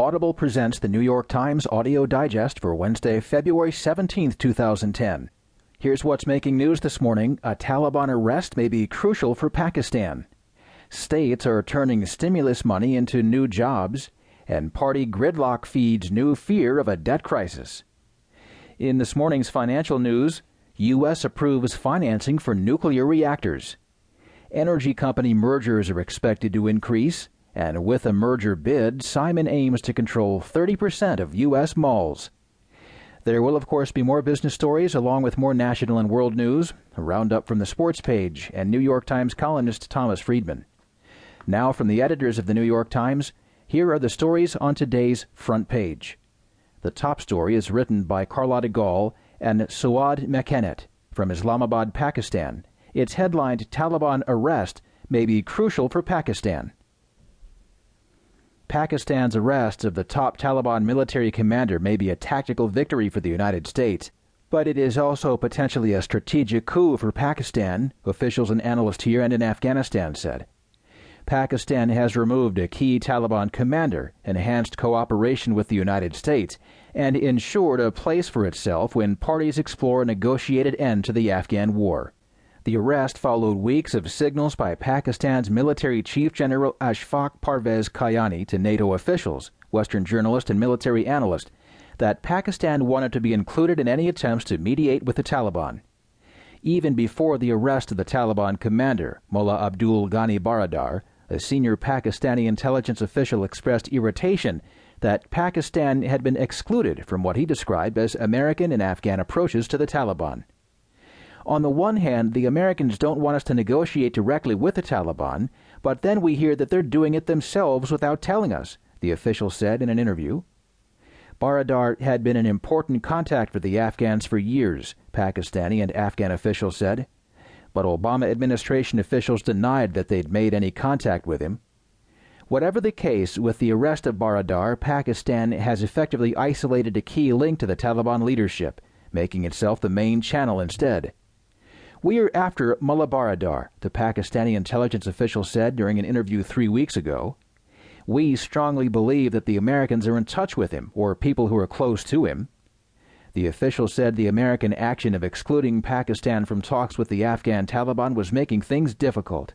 Audible presents the New York Times audio digest for Wednesday, February 17, 2010. Here's what's making news this morning. A Taliban arrest may be crucial for Pakistan. States are turning stimulus money into new jobs, and party gridlock feeds new fear of a debt crisis. In this morning's financial news, U.S. approves financing for nuclear reactors. Energy company mergers are expected to increase and with a merger bid, Simon aims to control 30% of U.S. malls. There will, of course, be more business stories along with more national and world news, a roundup from the sports page, and New York Times columnist Thomas Friedman. Now, from the editors of the New York Times, here are the stories on today's front page. The top story is written by Carlotta Gall and Souad Mekhennet from Islamabad, Pakistan. It's headlined Taliban Arrest May Be Crucial for Pakistan. Pakistan's arrest of the top Taliban military commander may be a tactical victory for the United States, but it is also potentially a strategic coup for Pakistan, officials and analysts here and in Afghanistan said. Pakistan has removed a key Taliban commander, enhanced cooperation with the United States, and ensured a place for itself when parties explore a negotiated end to the Afghan war. The arrest followed weeks of signals by Pakistan's military chief general Ashfaq Parvez Kayani to NATO officials, Western journalist and military analyst, that Pakistan wanted to be included in any attempts to mediate with the Taliban. Even before the arrest of the Taliban commander, Mullah Abdul Ghani Baradar, a senior Pakistani intelligence official expressed irritation that Pakistan had been excluded from what he described as American and Afghan approaches to the Taliban. On the one hand, the Americans don't want us to negotiate directly with the Taliban, but then we hear that they're doing it themselves without telling us, the official said in an interview. Baradar had been an important contact for the Afghans for years, Pakistani and Afghan officials said. But Obama administration officials denied that they'd made any contact with him. Whatever the case, with the arrest of Baradar, Pakistan has effectively isolated a key link to the Taliban leadership, making itself the main channel instead. We are after Mullah Baradar, the Pakistani intelligence official said during an interview three weeks ago. We strongly believe that the Americans are in touch with him, or people who are close to him. The official said the American action of excluding Pakistan from talks with the Afghan Taliban was making things difficult.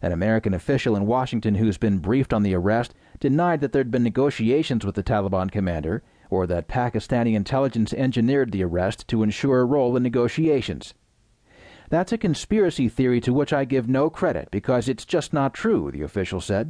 An American official in Washington who's been briefed on the arrest denied that there'd been negotiations with the Taliban commander or that Pakistani intelligence engineered the arrest to ensure a role in negotiations. That's a conspiracy theory to which I give no credit because it's just not true, the official said.